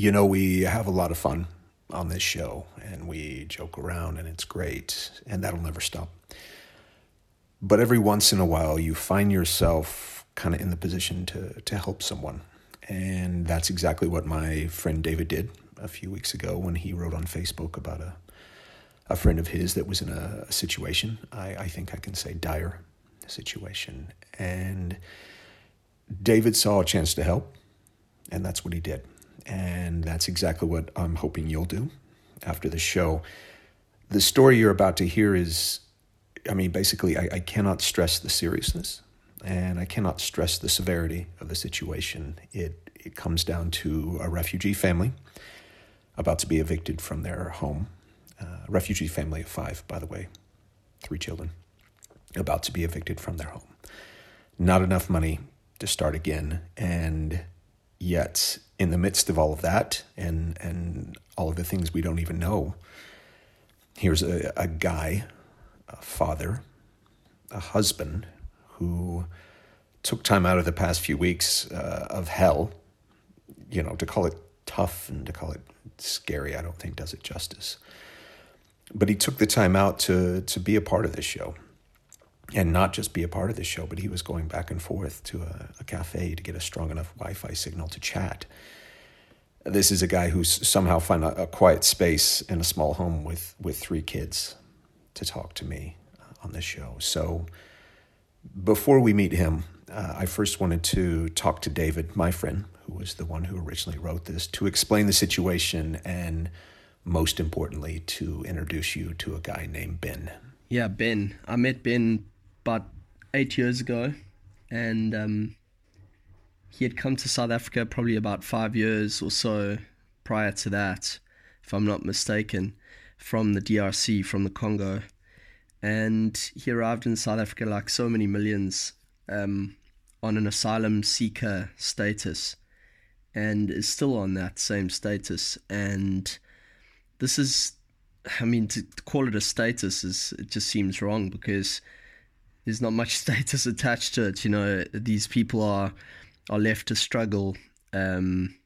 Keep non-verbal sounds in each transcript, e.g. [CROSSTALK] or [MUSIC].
You know, we have a lot of fun on this show and we joke around and it's great, and that'll never stop. But every once in a while, you find yourself kind of in the position to, to help someone. And that's exactly what my friend David did a few weeks ago when he wrote on Facebook about a, a friend of his that was in a, a situation, I, I think I can say dire situation. And David saw a chance to help, and that's what he did. And that's exactly what I'm hoping you'll do after the show. The story you're about to hear is, I mean, basically, I, I cannot stress the seriousness and I cannot stress the severity of the situation. It, it comes down to a refugee family about to be evicted from their home. Uh, refugee family of five, by the way, three children, about to be evicted from their home. Not enough money to start again, and yet in the midst of all of that and and all of the things we don't even know, here's a, a guy, a father, a husband who took time out of the past few weeks uh, of hell, you know, to call it tough and to call it scary, I don't think does it justice. But he took the time out to to be a part of this show. And not just be a part of this show, but he was going back and forth to a, a cafe to get a strong enough Wi Fi signal to chat. This is a guy who's somehow found a, a quiet space in a small home with, with three kids to talk to me on this show. So before we meet him, uh, I first wanted to talk to David, my friend, who was the one who originally wrote this, to explain the situation and, most importantly, to introduce you to a guy named Ben. Yeah, Ben. I met Ben about eight years ago, and um, he had come to South Africa probably about five years or so prior to that, if I'm not mistaken, from the DRC, from the Congo. And he arrived in South Africa like so many millions um, on an asylum seeker status and is still on that same status. And this is, I mean, to call it a status is it just seems wrong because there's not much [LAUGHS] status attached to it. You know, these people are are left to struggle um,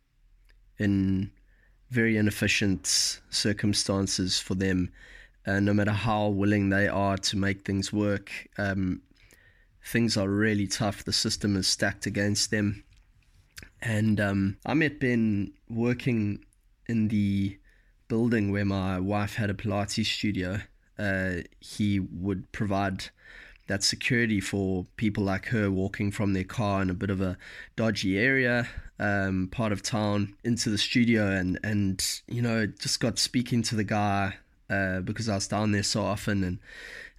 in very inefficient circumstances for them. Uh, no matter how willing they are to make things work, um, things are really tough. The system is stacked against them. And um, I met Ben working in the building where my wife had a Pilates studio. Uh, he would provide that security for people like her walking from their car in a bit of a dodgy area, um, part of town, into the studio, and and you know just got speaking to the guy uh, because I was down there so often, and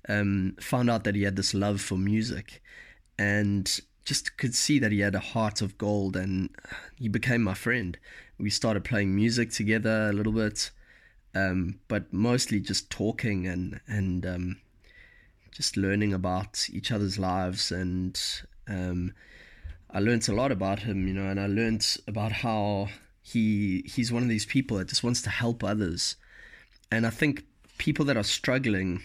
um, found out that he had this love for music, and just could see that he had a heart of gold, and he became my friend. We started playing music together a little bit, um, but mostly just talking and and um, just learning about each other's lives and um, I learned a lot about him, you know, and I learned about how he he's one of these people that just wants to help others, and I think people that are struggling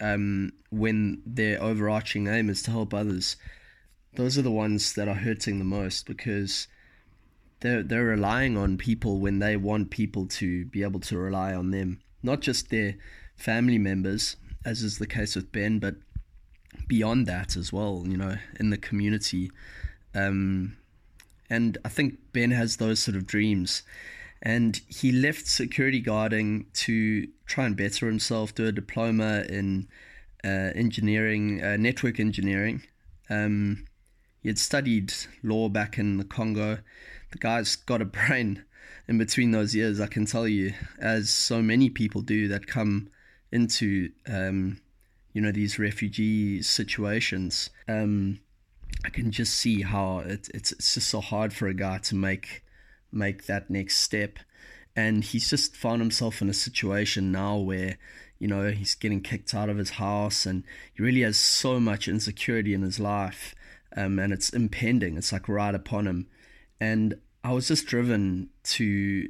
um, when their overarching aim is to help others, those are the ones that are hurting the most because they're they're relying on people when they want people to be able to rely on them, not just their family members, as is the case with Ben, but beyond that as well, you know, in the community. Um, and I think Ben has those sort of dreams. And he left security guarding to try and better himself, do a diploma in uh, engineering, uh, network engineering. Um, he had studied law back in the Congo. The guy's got a [LAUGHS] brain in between those years, I can tell you, as so many people do that come into um, you know these refugee situations, um, I can just see how it, it's it's just so hard for a guy to make make that next step, and he's just found himself in a situation now where you know he's getting kicked out of his house, and he really has so much insecurity in his life, um, and it's impending. It's like right upon him, and I was just driven to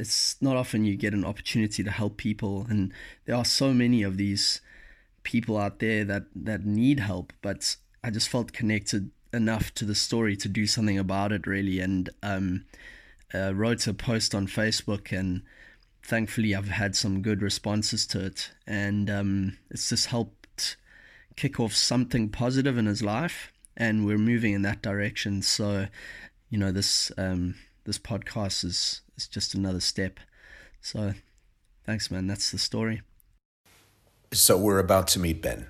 it's not often you get an opportunity to help people and there are so many of these people out there that that need help but i just felt connected enough to the story to do something about it really and um, uh, wrote a post on Facebook, and thankfully I've had some good responses to it, and um, it's just helped kick off something positive in his life, and we're moving in that direction. So, you know, this um, this podcast is is just another step. So, thanks, man. That's the story. So we're about to meet Ben,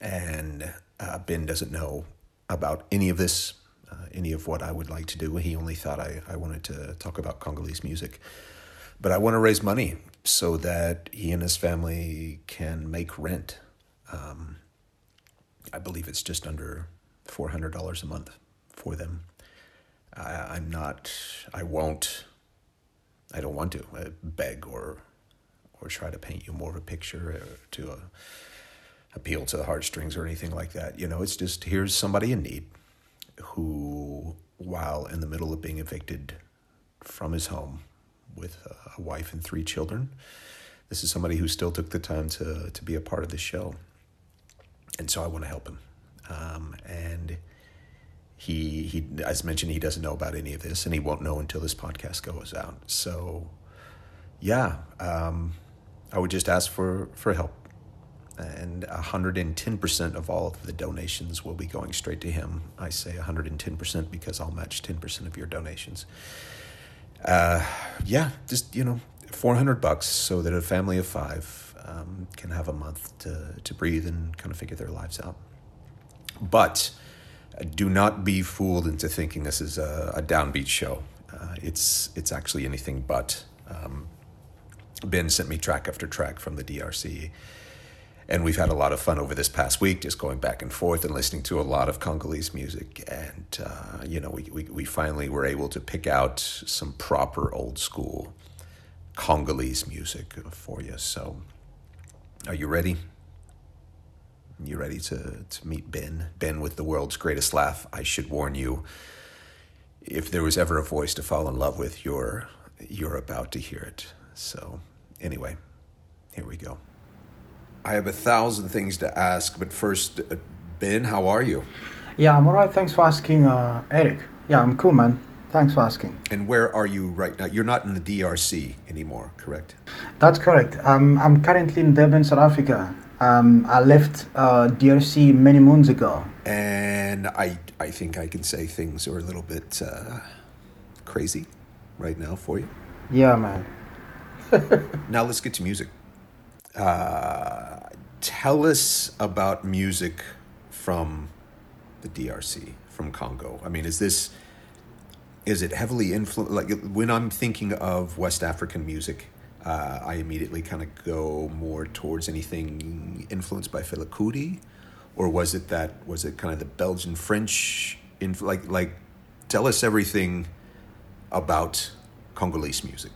and uh, Ben doesn't know about any of this, uh, any of what I would like to do. He only thought I, I wanted to talk about Congolese music. But I want to raise money so that he and his family can make rent. Um, I believe it's just under $400 a month for them. I, I'm not, I won't, I don't want to uh, beg or or try to paint you more of a picture or to uh, appeal to the heartstrings or anything like that. You know, it's just here's somebody in need who, while in the middle of being evicted from his home with a wife and three children, this is somebody who still took the time to to be a part of the show, and so I want to help him. Um, and he he as mentioned, he doesn't know about any of this, and he won't know until this podcast goes out. So, yeah, um, I would just ask for, for help. And 110% of all of the donations will be going straight to him. I say 110% because I'll match 10% of your donations. Uh, yeah, just, you know, 400 bucks so that a family of five um, can have a month to, to breathe and kind of figure their lives out. But do not be fooled into thinking this is a, a downbeat show. Uh, it's, it's actually anything but. Um, Ben sent me track after track from the DRC. And we've had a lot of fun over this past week, just going back and forth and listening to a lot of Congolese music. And, uh, you know, we, we, we finally were able to pick out some proper old school Congolese music for you. So, are you ready? You ready to, to meet Ben? Ben with the world's greatest laugh. I should warn you, if there was ever a voice to fall in love with, you're, you're about to hear it. So, Anyway, here we go. I have a thousand things to ask, but first, uh, Ben, how are you? Yeah, I'm alright. Thanks for asking, uh, Aric. Yeah, I'm cool, man. Thanks for asking. And where are you right now? You're not in the DRC anymore, correct? That's correct. Um, I'm currently in Durban, South Africa. Um, I left uh, DRC many moons ago. And I, I think I can say things are a little bit uh, crazy right now for you. Yeah, man. [LAUGHS] now let's get to music. Uh, tell us about music from the DRC, from Congo. I mean, is this is it heavily influenced? Like when I'm thinking of West African music, uh, I immediately kind of go more towards anything influenced by Fela or was it that was it kind of the Belgian French? In like like, tell us everything about Congolese music.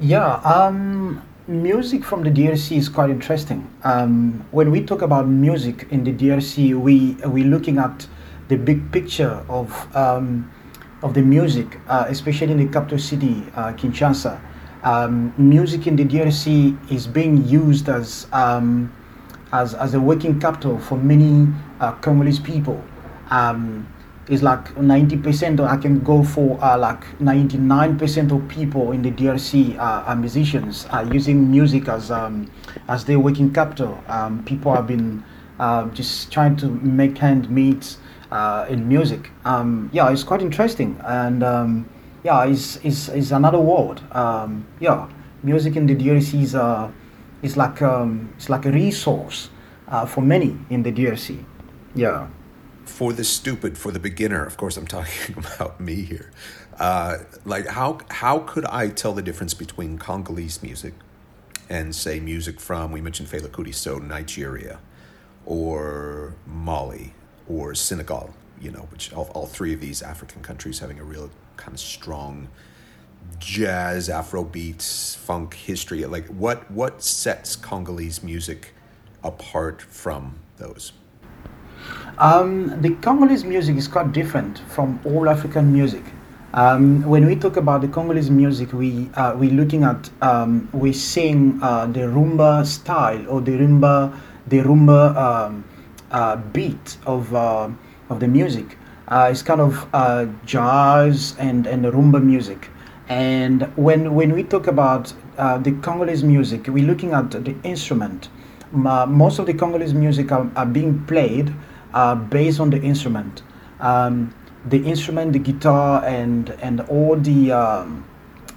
Yeah, um, music from the DRC is quite interesting. Um, when we talk about music in the DRC, we we're looking at the big picture of um, of the music, uh, especially in the capital city, uh, Kinshasa. Um, music in the DRC is being used as um, as as a working capital for many uh, Congolese people. Um, is like 90% or I can go for uh, like 99% of people in the DRC uh, are musicians are using music as um, as their working capital. Um, people have been uh, just trying to make hand meet uh, in music. Um, yeah, it's quite interesting and um, yeah, it's, it's, it's another world. Um, yeah, music in the DRC is, uh, is like um, it's like a resource uh, for many in the DRC. Yeah for the stupid, for the beginner, of course, I'm [LAUGHS] talking about me here. Uh, like, how how could I tell the difference between Congolese music and say music from we mentioned Fela Kuti, so Nigeria, or Mali, or Senegal? You know, which all, all three of these African countries having a real kind of strong jazz, Afro beats, funk history. Like, what what sets Congolese music apart from those? Um, the Congolese music is quite different from all African music. Um, when we talk about the Congolese music, we uh, we're looking at um, we sing uh, the rumba style or the rumba the rumba um, uh, beat of uh, of the music. Uh, it's kind of uh, jazz and and rumba music. And when, when we talk about uh, the Congolese music, we're looking at the instrument. Most of the Congolese music are, are being played uh, based on the instrument. Um, the instrument, the guitar, and and all the um,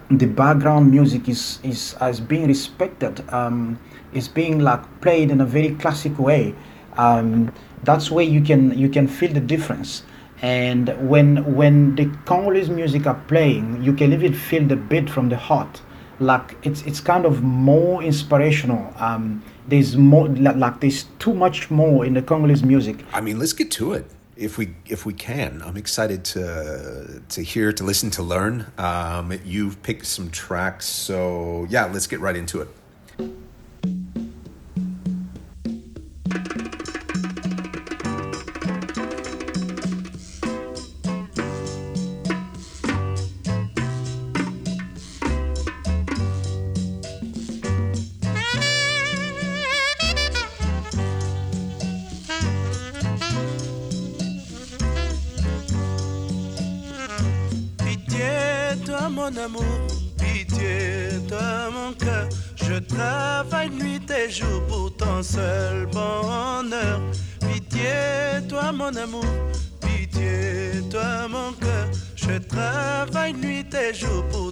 the background music is is as being respected. Um, is being like played in a very classic way. Um, that's where you can you can feel the difference. And when when the Congolese music are playing, you can even feel the beat from the heart. Like it's it's kind of more inspirational. Um, there's more like there's too much more in the Congolese music. I mean, let's get to it if we if we can. I'm excited to to hear, to listen, to learn. Um, you've picked some tracks, so yeah, let's get right into it.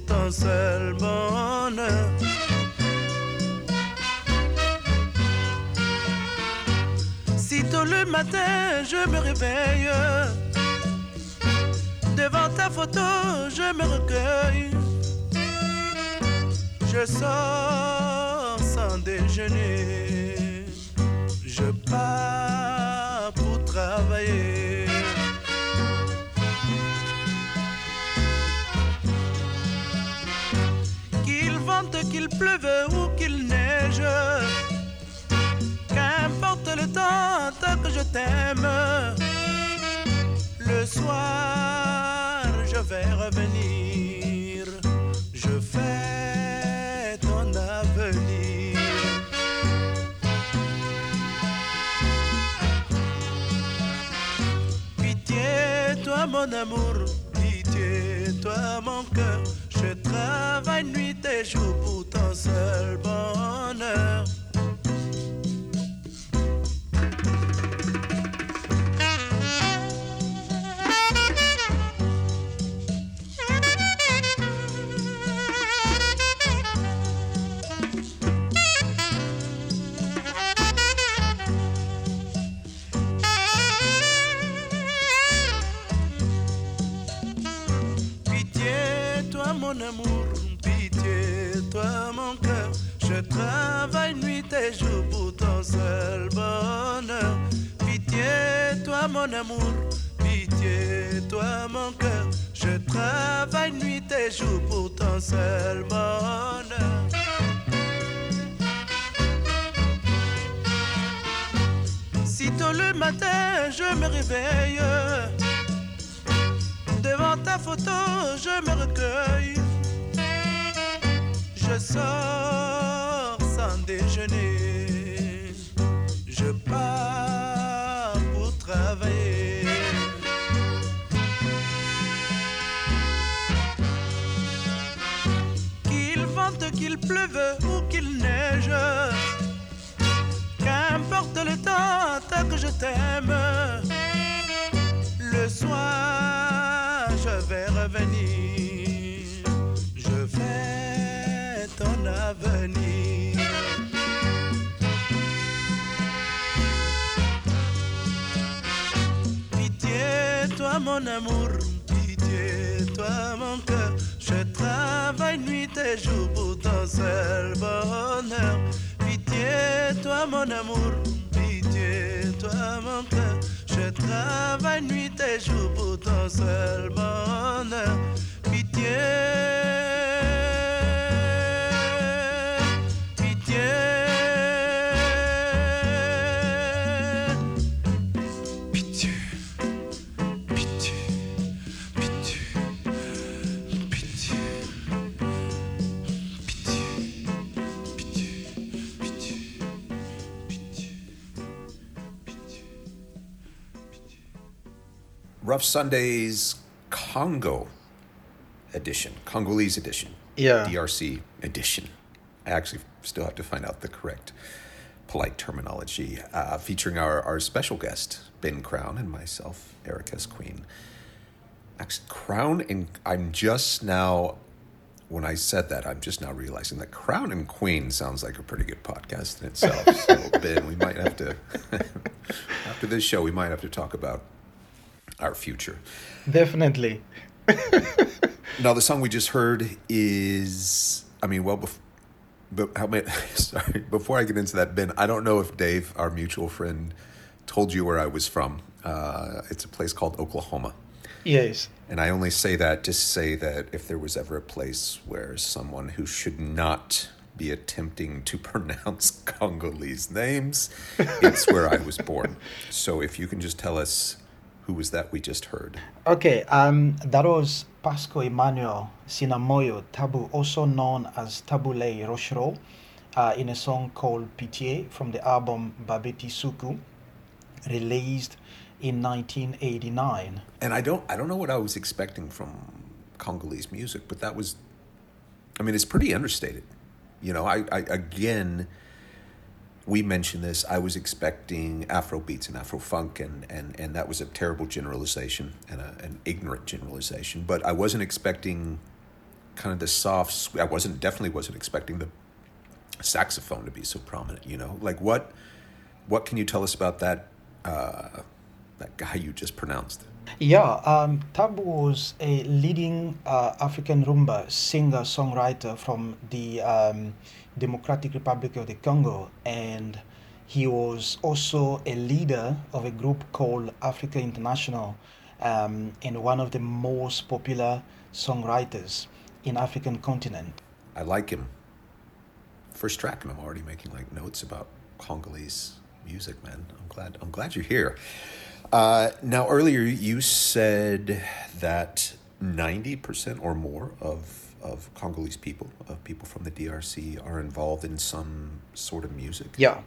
Ton seul bonheur. Le matin, je me réveille Devant ta photo, je me recueille. Je sors sans déjeuner. Je pars pour travailler. Qu'il pleuve ou qu'il neige. Qu'importe le temps, tant que je t'aime le soir je vais revenir, je fais ton avenir. Pitié, toi mon amour, pitié, toi mon cœur, je travaille nuit et jour pour ton seul bonheur. Je travaille nuit et jour pour ton seul bonheur. Pitié, toi mon amour, pitié, toi mon cœur. Je travaille nuit et jour pour ton seul bonheur. Sitôt le matin, je me réveille devant ta photo, je me recueille. Je sors Je pars pour travailler. Qu'il vente, qu'il pleuve ou qu'il neige. Qu'importe le temps, tant que je t'aime. Le soir, je vais revenir. Je fais ton avenir. Mon amour, pitié, toi mon cœur. Je travaille nuit et jour pour ton seul bonheur. Pitié, toi mon amour, pitié, toi mon cœur. Je travaille nuit et jour pour ton seul bonheur. Pitié. Rough Sundays Congo. edition, Congolese edition, Yeah. DRC edition. I actually still have to find out the correct polite terminology, uh, featuring our, our special guest, Ben Crown, and myself, Aric S. Queen. Actually, Crown and I'm just now, when I said that, I'm just now realizing that Crown and Queen sounds like a pretty good podcast in itself. [LAUGHS] so, Ben, we might have to, [LAUGHS] after this show, we might have to talk about our future. Definitely. [LAUGHS] Now, the song we just heard is, I mean, well, bef- but how many, sorry, before I get into that, Ben, I don't know if Dave, our mutual friend, told you where I was from. Uh, it's a place called Oklahoma. Yes. And I only say that to say that if there was ever a place where someone who should not be attempting to [LAUGHS] pronounce Congolese names, it's where I was born. [LAUGHS] So if you can just tell us who was that we just heard. Okay, um, that was Pascal Emmanuel Sinamoyi Tabu, also known as Tabu Ley Rochereau, uh, in a song called Pitié from the album Babeti Suku, released in 1989. And I don't I don't know what I was expecting from Congolese music, but that was I mean it's pretty understated. You know, I, I again we mentioned this. I was expecting Afro beats and Afro funk, and, and, and that was a terrible generalization and a, an ignorant generalization. But I wasn't expecting kind of the soft. I wasn't definitely wasn't expecting the saxophone to be so prominent. You know, like what what can you tell us about that uh, that guy you just pronounced? Yeah, um, Tabu was a leading uh, African rumba singer songwriter from the um, Democratic Republic of the Congo, and he was also a leader of a group called Afrisa International, um, and one of the most popular songwriters in African continent. I like him. First track, and I'm already making like notes about Congolese music, man. I'm glad. I'm glad you're here. Uh, now, earlier you said that ninety percent or more of of Congolese people, of people from the DRC, are involved in some sort of music. Yeah.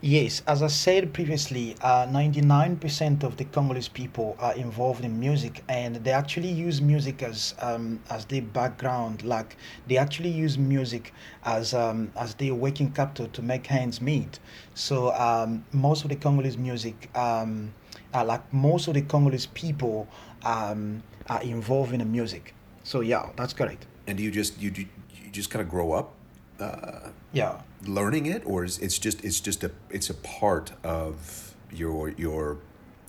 Yes, as I said previously, uh, 99% of the Congolese people are involved in music and they actually use music as um, as their background. Like they actually use music as um, as their working capital to make hands meet. So um, most of the Congolese music, um, uh, like most of the Congolese people, um, are involved in the music. So yeah, that's correct. And do you just you you you just kind of grow up uh, Yeah. learning it, or is it's just it's just a it's a part of your your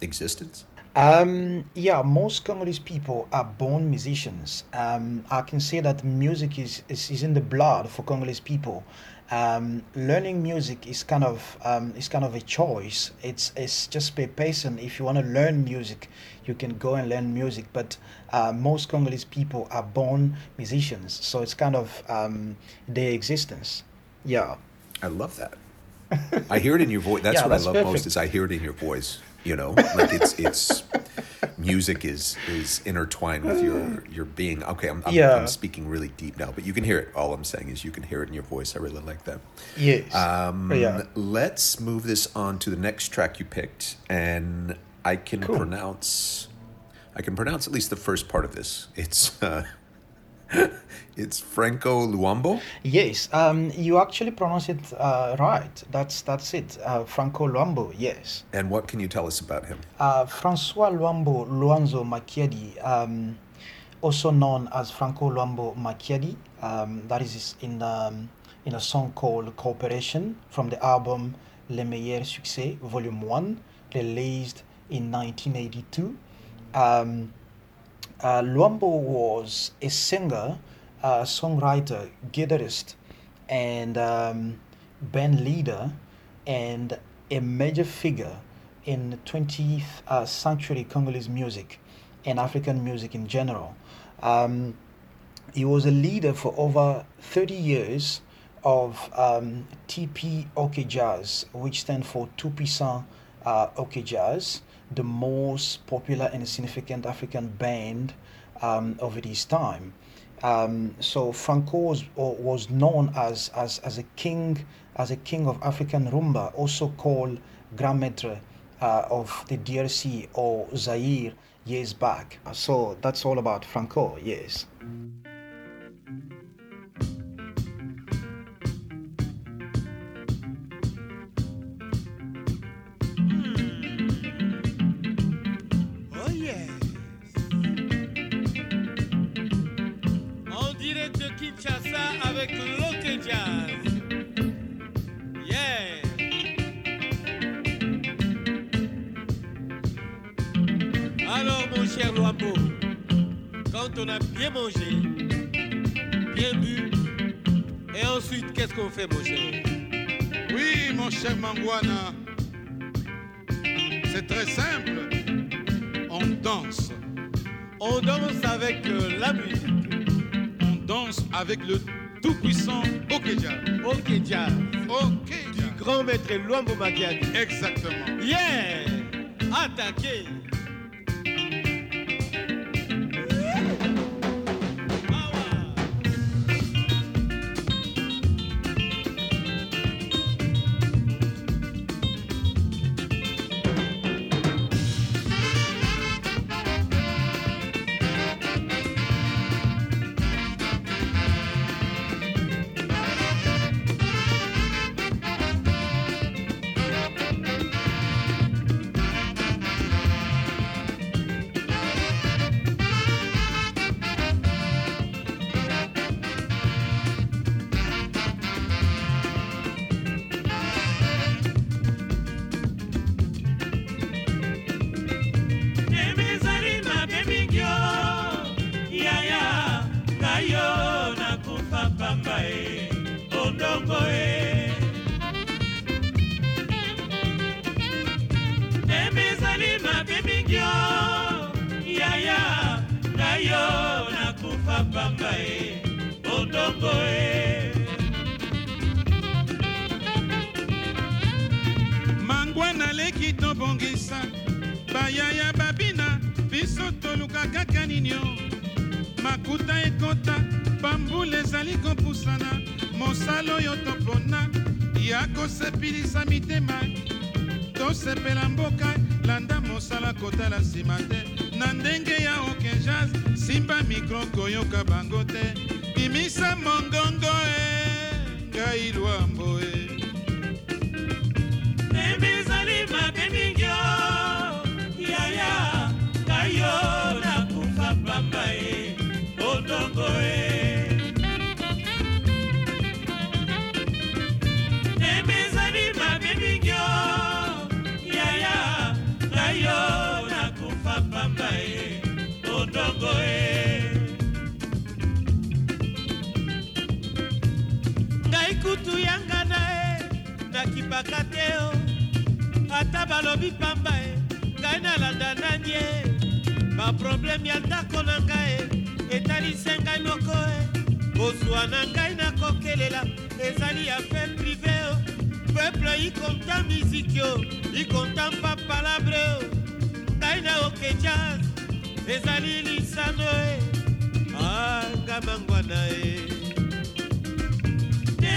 existence? Um, yeah, most Congolese people are born musicians. Um, I can say that music is, is, is in the blood for Congolese people. Um, learning music is kind of um, is kind of a choice. It's it's just per person. If you want to learn music, you can go and learn music. But uh, most Congolese people are born musicians, so it's kind of um, their existence. Yeah. I love that. I hear it in your voice. That's Yeah, what that's I love most is I hear it in your voice. You know, like it's it's music is is intertwined with your your being. Okay, I'm I'm, Yeah. I'm speaking really deep now, but you can hear it. All I'm saying is you can hear it in your voice. I really like that. Yes. Um, yeah. Let's move this on to the next track you picked, and I can Cool. pronounce. I can pronounce at least the first part of this. It's uh, [LAUGHS] it's Franco Luambo. Yes, um, you actually pronounce it uh, right. That's that's it. Uh, Franco Luambo, yes. And what can you tell us about him? Uh, Francois Luambo Luanzo Makiadi, um, also known as Franco Luambo Makiadi, um, that is in um, in a song called Cooperation from the album Le Meilleur Succès, Volume One, released in 1982. Uh, Luambo was a singer, uh, songwriter, guitarist, and um, band leader, and a major figure in 20th uh, century Congolese music and African music in general. Um, he was a leader for over 30 years of um, TP OK Jazz, which stands for Tout Puissant uh, OK Jazz, the most popular and significant African band um, of this time. Um, so Franco was, was known as, as, as a king as a king of African rumba, also called Grand Maître uh, of the DRC or Zaire years back. So that's all about Franco, yes. On a bien mangé, bien bu, et ensuite, qu'est-ce qu'on fait, mon cher? Oui, mon cher Mangwana, c'est très simple. On danse. On danse avec euh, la musique. On danse avec le tout-puissant Okeja. Okeja. Okeja. Du grand maître Luambo Magiadi. Exactement. Yeah Attaquez ngai kutu yanga na ye nakipaka te o ata balobi pamba e ngai nalanda nani e baprobleme ya ndako na ngai e etalise ngai moko e. Kozwa na ngai nakokelela ezali affaire privé o peuple ikonta miziki o ikonta mpa palabre o ngai na oke jaz ezali lisano e. Ah, Anga mangwana e.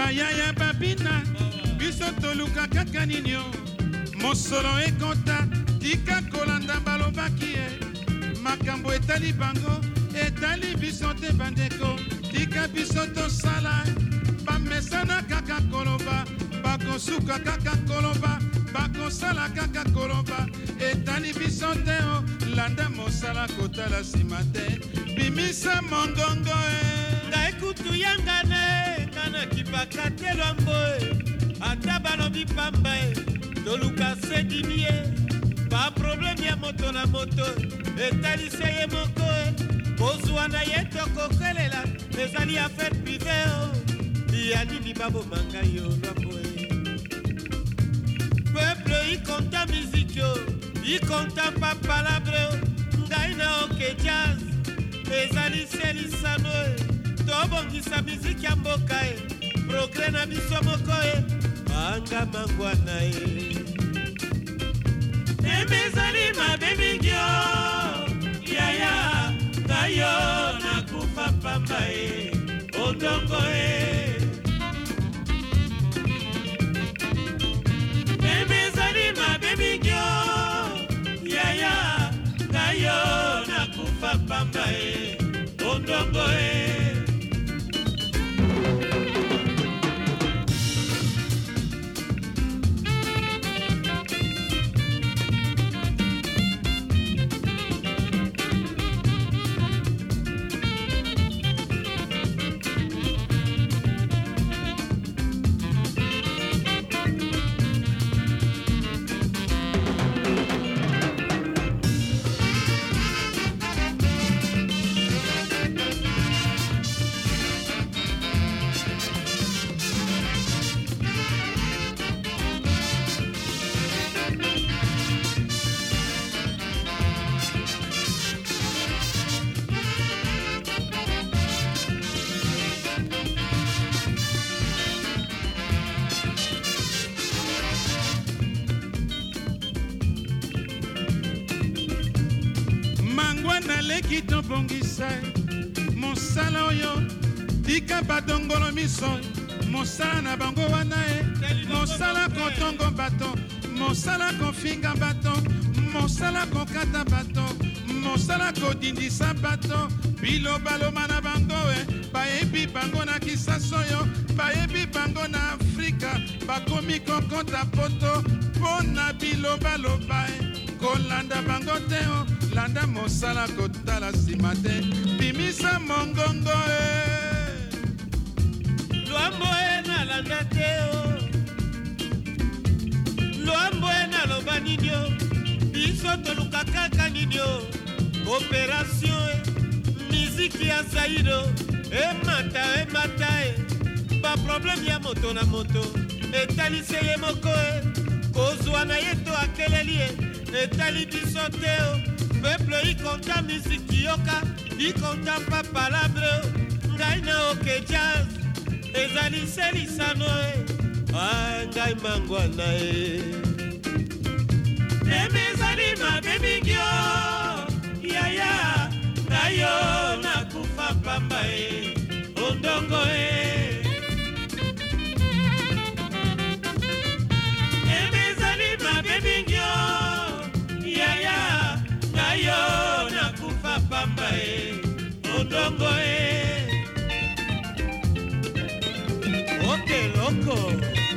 bayaya babina biso toluka kaka nini o mosolo ekota tika kolanda balobaki ye. Makambo etali bango etali biso te bandeko. Tika biso tosala bamesana kaka koloba. Bakosuka kaka koloba bakosala kaka koloba. Etali biso te o landa mosala kotala nsima te. Bimisa mongongo e. Ngai kutu yangane. ekipaka te lombo e. ata balobi pamba e toluka sedimi ye baprobleme ya moto na moto etalisa ye moko e. Kozwa na ye tokokelela ezali affaire prive o. Ya nini babomanga yo lombo e. Peuple ikonta miziki o ikonta pa palabre o. tobongisa miziki ya mboka e. Progre na biso moko e. Anga mangwana e. Embe ezali mabe mingi o. Yaya ngai yo nakufa pamba e. Ondongo e. Embe ezali mabe mingi o. Yaya ngai yo nakufa pamba e. Ondongo e tika badongolo miso mosala na bango wana e. Mosala kotongo bato mosala kofinga bato mosala kokata bato mosala kodindisa bato. Bilobaloba na bango e bayebi bango na kisasa oyo bayebi bango na afrika bakomi kokota poto. Mpo na bilobaloba e kolanda bango te o landa mosala kotala nsima te. Bimisa mongongo e lwambo e nalanda te o. Lwambo e naloba nini o. Biso toluka kaka nini o. Operation e miziki ya zaido emata emata e baprobleme ya moto na moto. Etalisi ye moko e. Kozwa na ye to akeleli e. Etali biso te o. Peuple ikonta miziki yoka. Ikonta mpa palabre ngai na oke jazz ezali se lisano e a ngai mangwana e eme ezali mabe mingi o yaya ngai yo nakufa pamba e ondongo e eme ezali mabe mingi o yaya ngai yo nakufa pamba e ondongo e Ok, loco.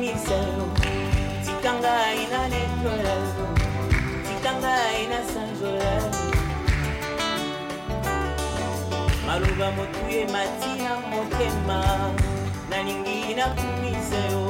misero tikanga ina ina motu ye matina motema nalingi nakumisa yo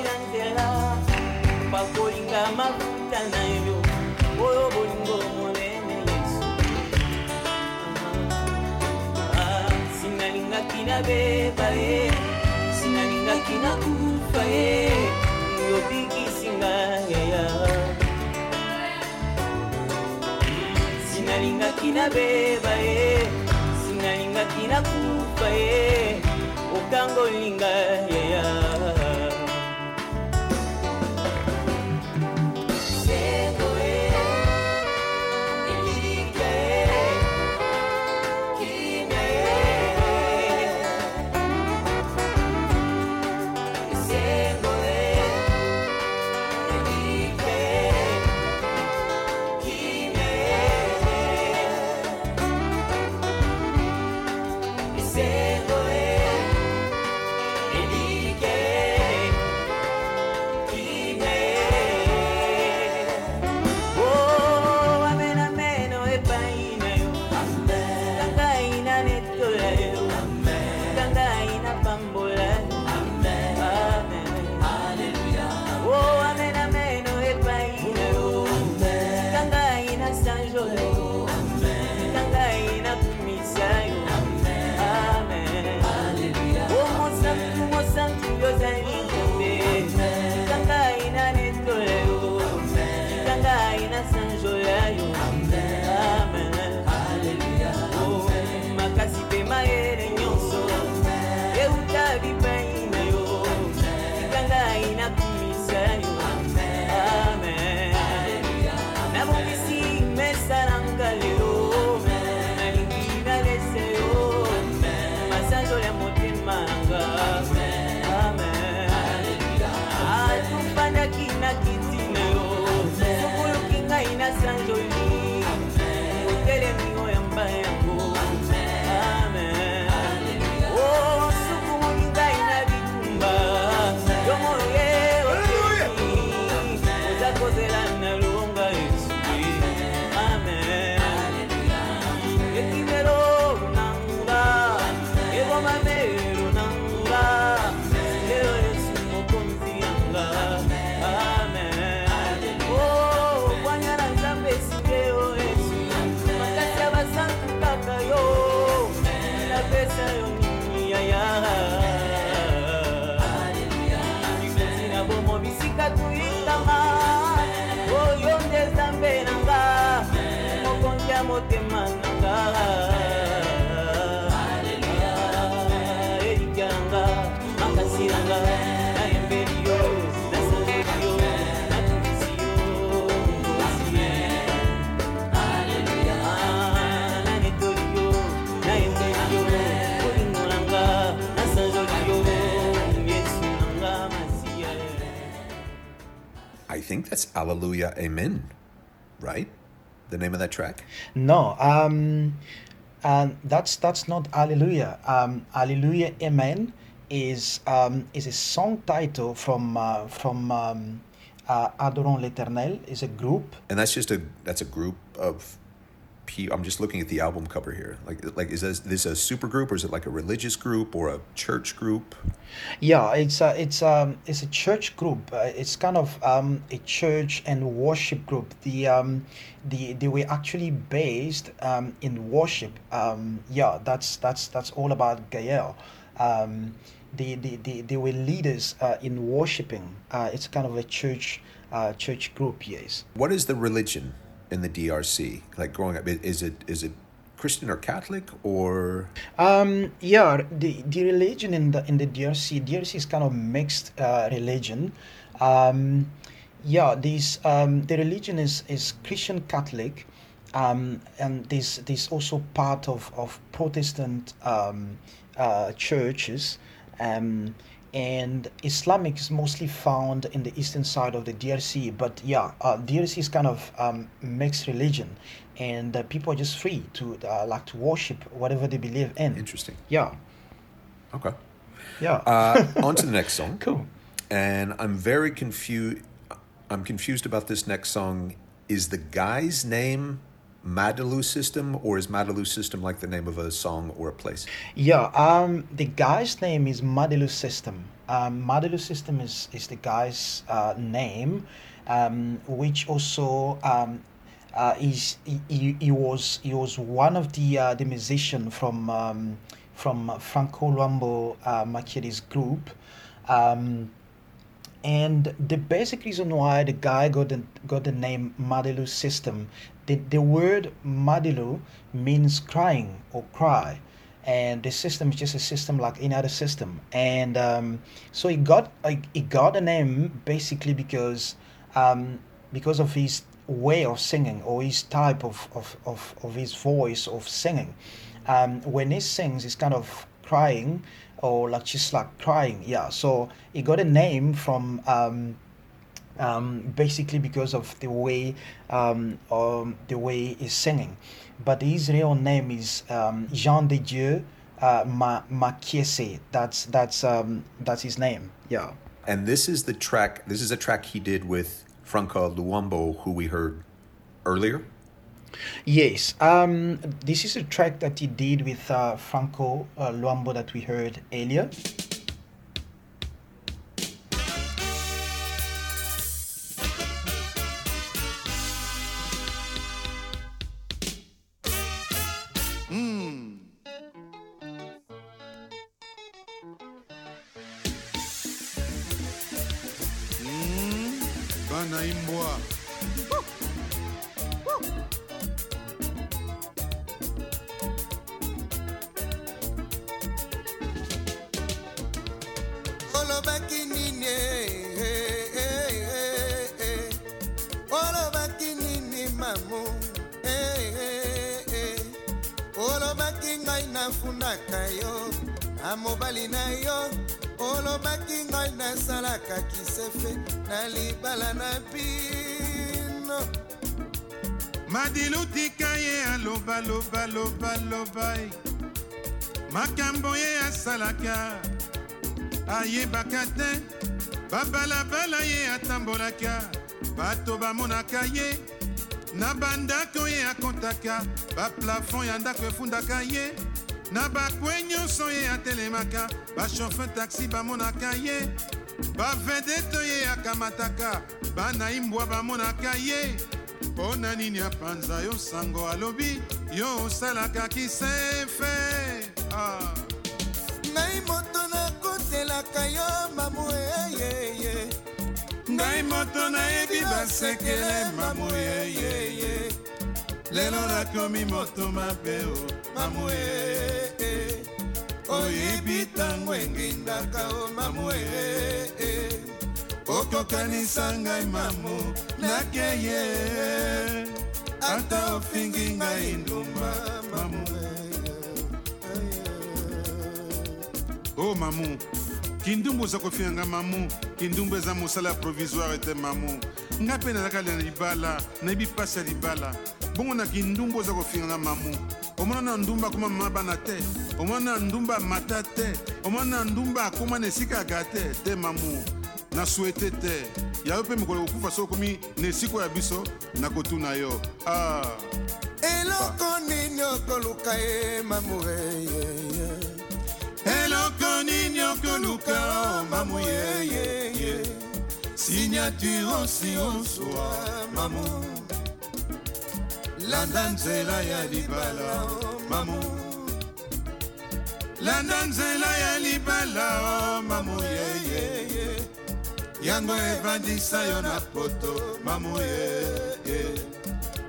pakolinga mafuta na yo. Oyo bolingo monene yesu. Ah, sinalingaki nabeba ye. Sinalingaki nakufa ye. Yobikisinga yaya sinalingaki nabeba ye. Sinalingaki nakufa ye. Okangolinga ye. Think that's Alleluia Amen, right? The name of that track? No, um, and that's that's not Alleluia. Um, Hallelujah, Amen is um, is a song title from uh, from um, uh, Adorons l'Éternel. is a group. And that's just a that's a group of pe I'm just looking at the album cover here. Like like is this, this a super group or is it like a religious group or a church group? Yeah, it's a it's um it's a church group. Uh, it's kind of um a church and worship group. The um the they were actually based um in worship. Um yeah, that's that's that's all about Gael. Um, they they, they, they were leaders uh, in worshiping. Uh, it's kind of a church uh, church group. Yes. What is the religion in the DRC? Like growing up, is it is it Christian or Catholic or Um, yeah, the, the religion in the in the DRC, DRC is kind of mixed uh, religion. Um, yeah, these um, the religion is is Christian Catholic, um, and this this also part of of Protestant um, uh, churches, um, and Islamic is mostly found in the eastern side of the DRC. But yeah, uh, DRC is kind of um, mixed religion, and uh, people are just free to uh, like to worship whatever they believe in. interesting? Yeah, Okay. yeah. Uh, [LAUGHS] on to the next song. cool. And I'm very confused. I'm confused about this next song. Is the guy's name Madaloo System, or is Madaloo System like the name of a song or a place? Yeah, um, the guy's name is Madilu System. Um, Madilu System is, is the guy's uh, name, um, which also um, uh, is he, he, was he was one of the uh, the musician from um, from Franco Luambo uh, group. Um, and the basic reason why the guy got the, got the name Madilu system, the, the word Madilu means crying or cry. And the system is just a system like any other system. And um, so he got he got a name basically because um, because of his way of singing or his type of, of, of, of his voice of singing. Um, when he sings, he's kind of crying or like just like crying. Yeah. So he got a name from um, um, basically because of the way um, um, the way he's singing. But his real name is um, Jean de Dieu uh, Ma- Makiese. That's that's um, that's his name. Yeah. And this is the track. This is a track he did with Franco Luambo, who we heard earlier. Yes, um, this is a track that he did with uh, Franco uh, Luambo that we heard earlier. Ndako efundaka ye. Na bakwe nyonso ye atelemaka bashofeur taxi bamonaka ye. Bavedete ye akamataka bana imbwa bamonaka ye. Mpo na nini apanza yo sango alobi yo osalaka kisefe. Ah. ngai moto nakotelaka yo mamu eyeye ngai moto nayebi basekele mamu yeyeye lelo nakomi moto mabe o mamu ee oyebi ntango engindaka o mamu ee okokanisa ngai mamu nakeye. Ata ofingi ngai ndumba mamu o mamu kindumbu oza kofinga nga mamu kindumbu eza mosala ya provisoire te mamu. Nga mpe nazalaka lela libala nayebi mpasi ya libala bongo na kindumbu oza kofinga nga mamu. Omona na ndumba akóma mama bana te. Omona na ndumba amata te. Omona na ndumba akóma na esika yaka te te mamu. Na suete te. Yayo mpe mikolo kokufa so okomi na esika ya biso na kotuna yo. Ah. eloko nini okoluka ye mamu eyeye eloko nini okoluka mamu yeyeye signature osi oswa mamu landa nzela ya libala mamu. Landa nzela ya libala mamu yeyeye yango evandisa yo na poto mamu yeye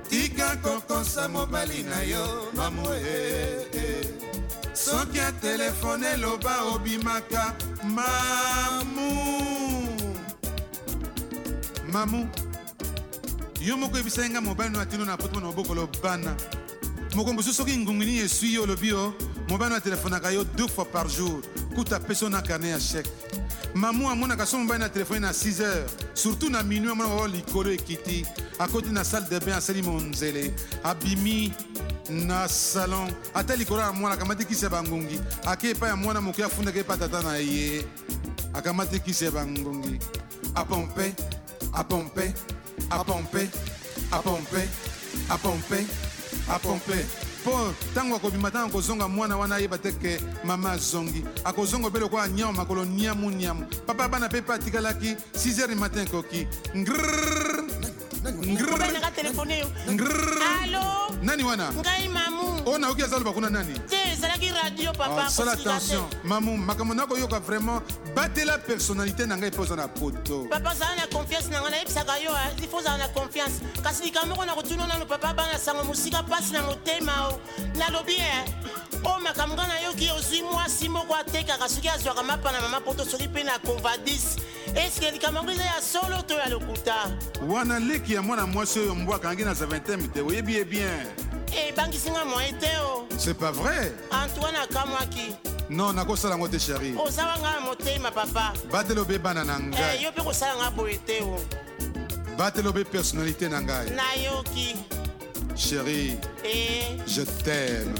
tika kokosa mobali na yo mamu yeye soki atelefone eloba obimaka mamu. Mamu yo moko yebisai nga mobali no atino na poto na mobokolo bana. Mokongo mosusu soki ngungi nini eswi yo olobi yo mobali no atelefonaka yo deux fois par jour. Kuta apesi yo na carnet ya chèque. Mamu amonaka so mobali na telefone na 6 heures. Surtout na minui amonaka oyo likolo ekiti. Akoti na salle de bain asali monzele. Abimi na salon. Ata likolo ya mwana akamati kisi ya bangungi. Ake epai ya mwana moke afundaka epai tata na ye. Akamati kisi ya bangungi. Apompe apompe apompe apompe apompe apompe mpo ntango akobima ntango akozonga mwana wana ayeba te ke mama azongi. Akozonga obe lokola nyama makolo niamu niamu. Papa bana mpe mpe atikalaki 6 heures matin ekoki nani wana ngai mamu oyo nayoki aza loba kuna nani te ezalaki radio papa Oh, sala kosila te. attention mamu makambo nakoyoka vraiment batela personnalité na ngai mpo oza na poto. Papa zala na confiance na ngai nayebisaka yo ah, il faut ozala na confiance. Kasi likambo moko na kotuna nano papa bana sango mosika mpasi na motema o nalobi e oyo makambo ngai nayoki ozwi mwasi moko atekaka soki azwaka mapa na mama poto soki mpe na covadis eske likambo yango eza ya solo to ya lokuta? Wana leki ya mwana mwasi oyo mbwa akangi na zaventem te oyebi ye bien ebangisi ngai moye te o c'est pas vrai. Antoine akamwaki. Non nakosala yango te sheri ozawa ngai na motema papa. Batela obe bana na Eh, ngai yo mpe kosala ngai boye te o batela obe personnalité na ngai. Nayoki. Sheri e je t'aime.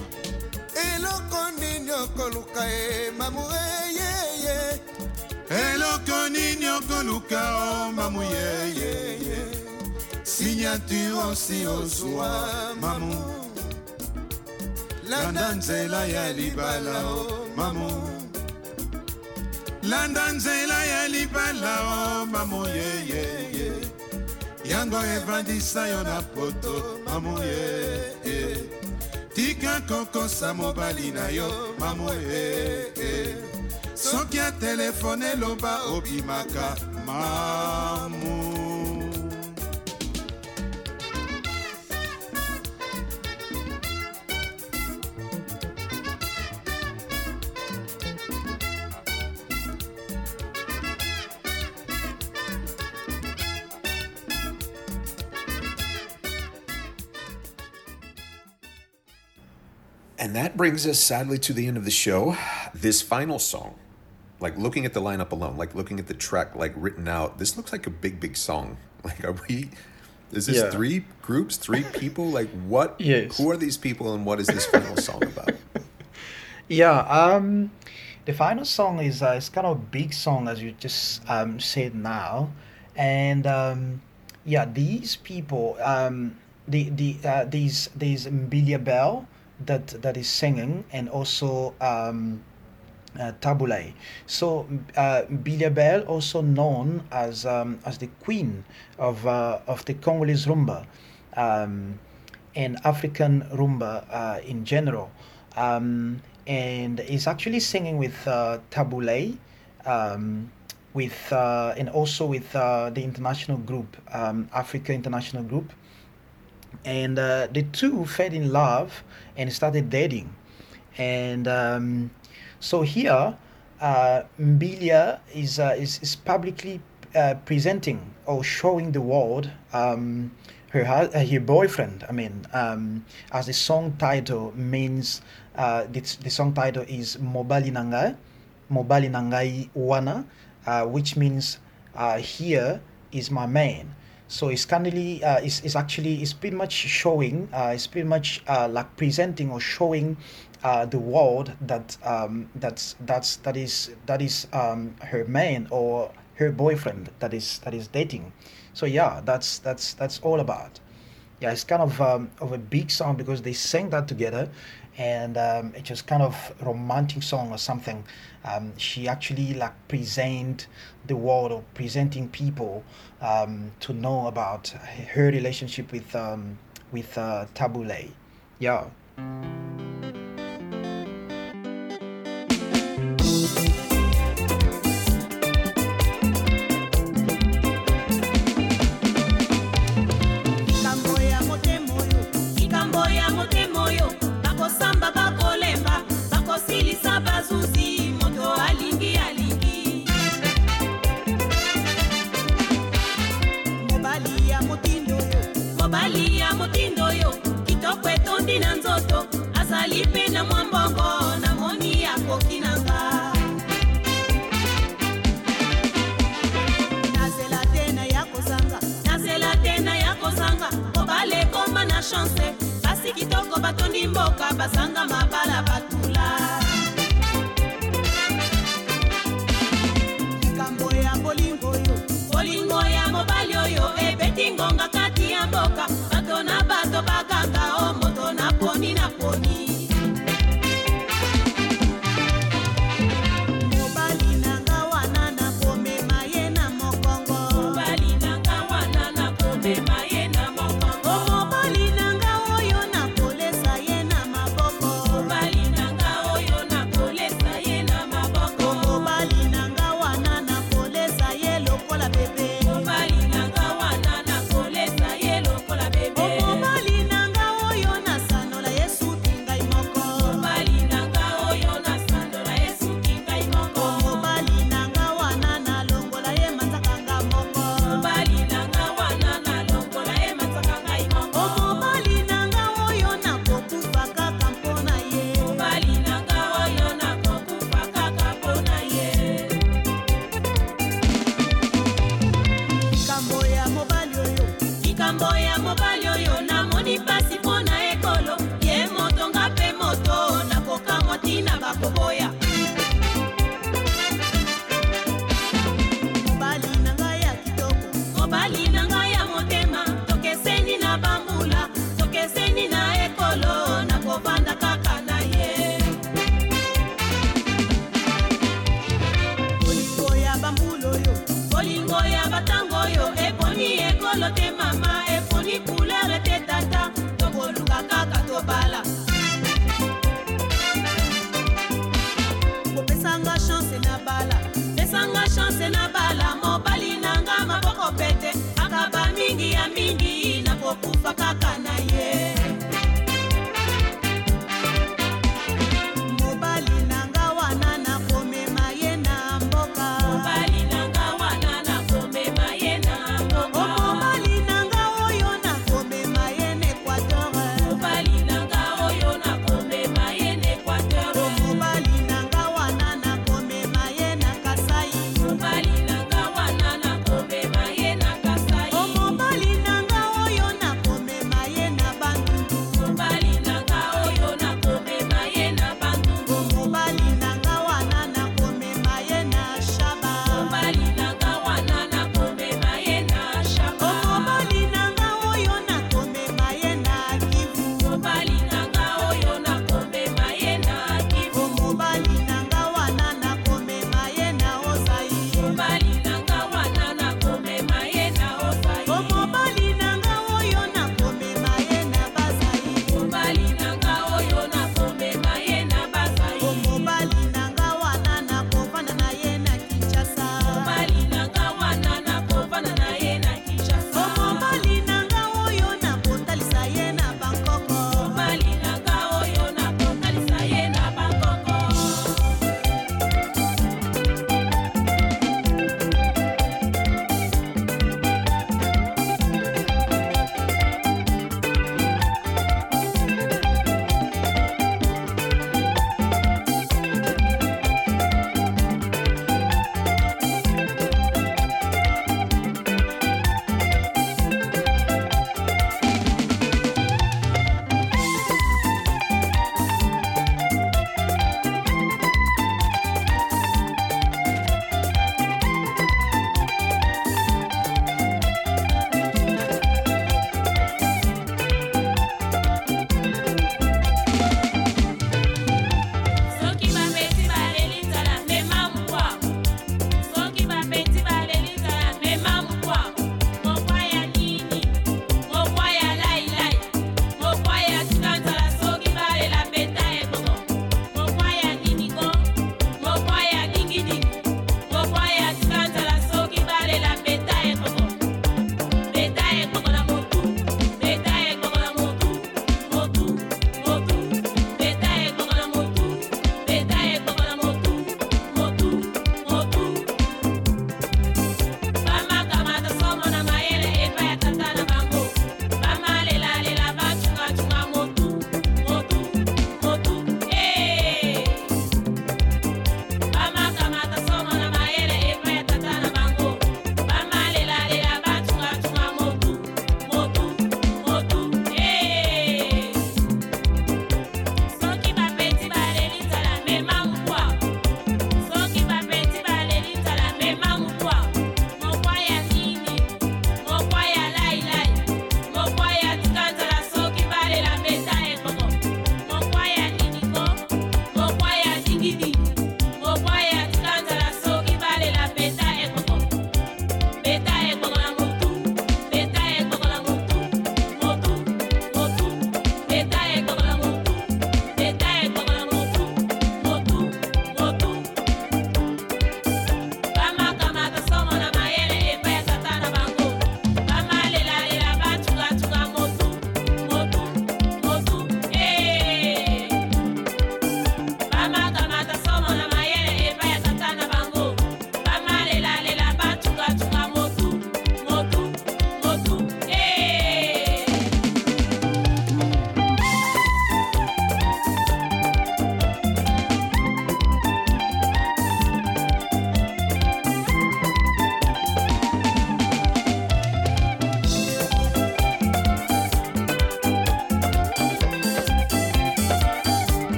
Eloko nini okoluka ye mamure yeye eloko nini okoluka o mamu yeyeye signature osi ozwa mamu landa nzela ya libala o mamu landa nzela ya libala o mamu yeyeye yango evandisa yo na poto mamu yeye tika kokosa mobali na yo mamu yeye soki atelefone eloba obimaka mamu And that brings us sadly to the end of the show. This final song, like looking at the lineup alone, like looking at the track, like written out, this looks like a big, big song. [LAUGHS] Like, are we? Is this Yeah. three groups, three people? Like, what? [LAUGHS] Yes. Who are these people, and what is this final song about? [LAUGHS] Yeah, um, the final song is uh, it's kind of a big song as you just um, said now, and um, yeah, these people, um, the the uh, these these Mbilia Bel that that is singing, and also um, uh, Tabu Ley. So uh, Mbilia Bel, also known as um, as the queen of uh, of the Congolese rumba, um, and African rumba uh, in general, um, and is actually singing with uh, Tabu Ley. Um, with uh, and also with uh, the international group, um, Afrisa International Group, and uh, the two fell in love and started dating and um, so here uh, Mbilia is, uh, is is publicly uh, presenting or showing the world um, her uh, her boyfriend. I mean, um, as the song title means, uh, the, the song title is Mobali Nangai, Mobali Nangai Wana, uh, which means uh, here is my man. So it's kindly, uh, it's, it's actually, it's pretty much showing, uh, it's pretty much uh, like presenting or showing uh, the world that um, that's that's that is that is um, her man or her boyfriend that is that is dating. So yeah, that's that's that's all about. Yeah, it's kind of um, of a big song because they sang that together, and um, it's just kind of romantic song or something. Um, she actually like present the world or presenting people um, to know about her relationship with um, with uh, Tabu Ley. Yeah. Etondi na nzoto? Azali mpe na mwa mbongo namoni akoki na nga. Nazela te na ya kozanga nazela te na ya kozanga mobali ekoma na chanse basi kitoko batondi mboka basanga mabala batula. Likambo ya bolingo oyo bolingo ya mobali oyo ebeti ngonga kati ya mboka. Bato na bato bakanga moto na poni na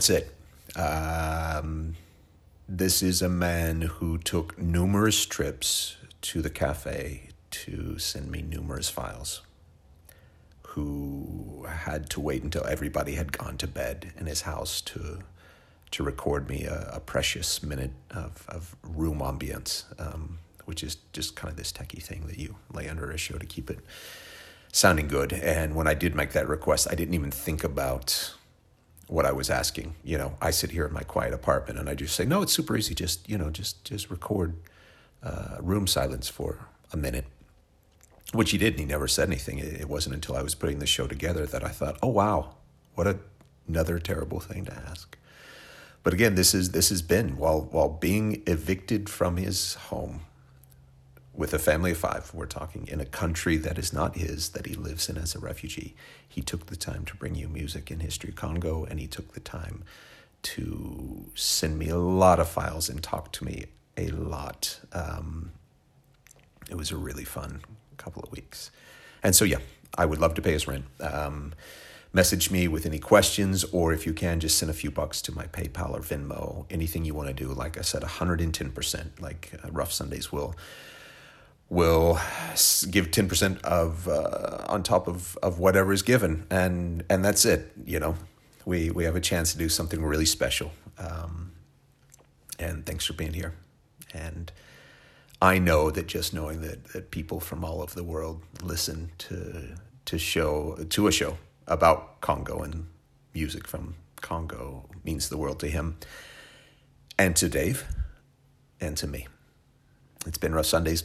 that's it. Um, this is a man who took numerous trips to the cafe to send me numerous files, who had to wait until everybody had gone to bed in his house to to record me a, a precious minute of, of room ambience, um, which is just kind of this techie thing that you lay under a show to keep it sounding good. And when I did make that request, I didn't even think about what I was asking. You know, I sit here in my quiet apartment and I just say, no, it's super easy. Just, you know, just, just record uh, room silence for a minute, which he did. And he never said anything. It, wasn't until I was putting the show together that I thought, oh, wow, what a, another terrible thing to ask. But again, this is this has been while while being evicted from his home with a family of five. We're talking in a country that is not his, that he lives in as a refugee. He took the time to bring you music in History Congo, and he took the time to send me a lot of files and talk to me a lot. Um, it was a really fun couple of weeks. And so, yeah, I would love to pay his rent. Um, message me with any questions, or if you can, just send a few bucks to my PayPal or Venmo. Anything you want to do. Like I said, 110%, like uh, Rough Sundays will will give 10% of uh, on top of, of whatever is given and and that's it you know we we have a chance to do something really special um, and thanks for being here and I know that just knowing that, that people from all over the world listen to to show to a show about Congo and music from Congo means the world to him and to Dave and to me. It's been Rough Sundays.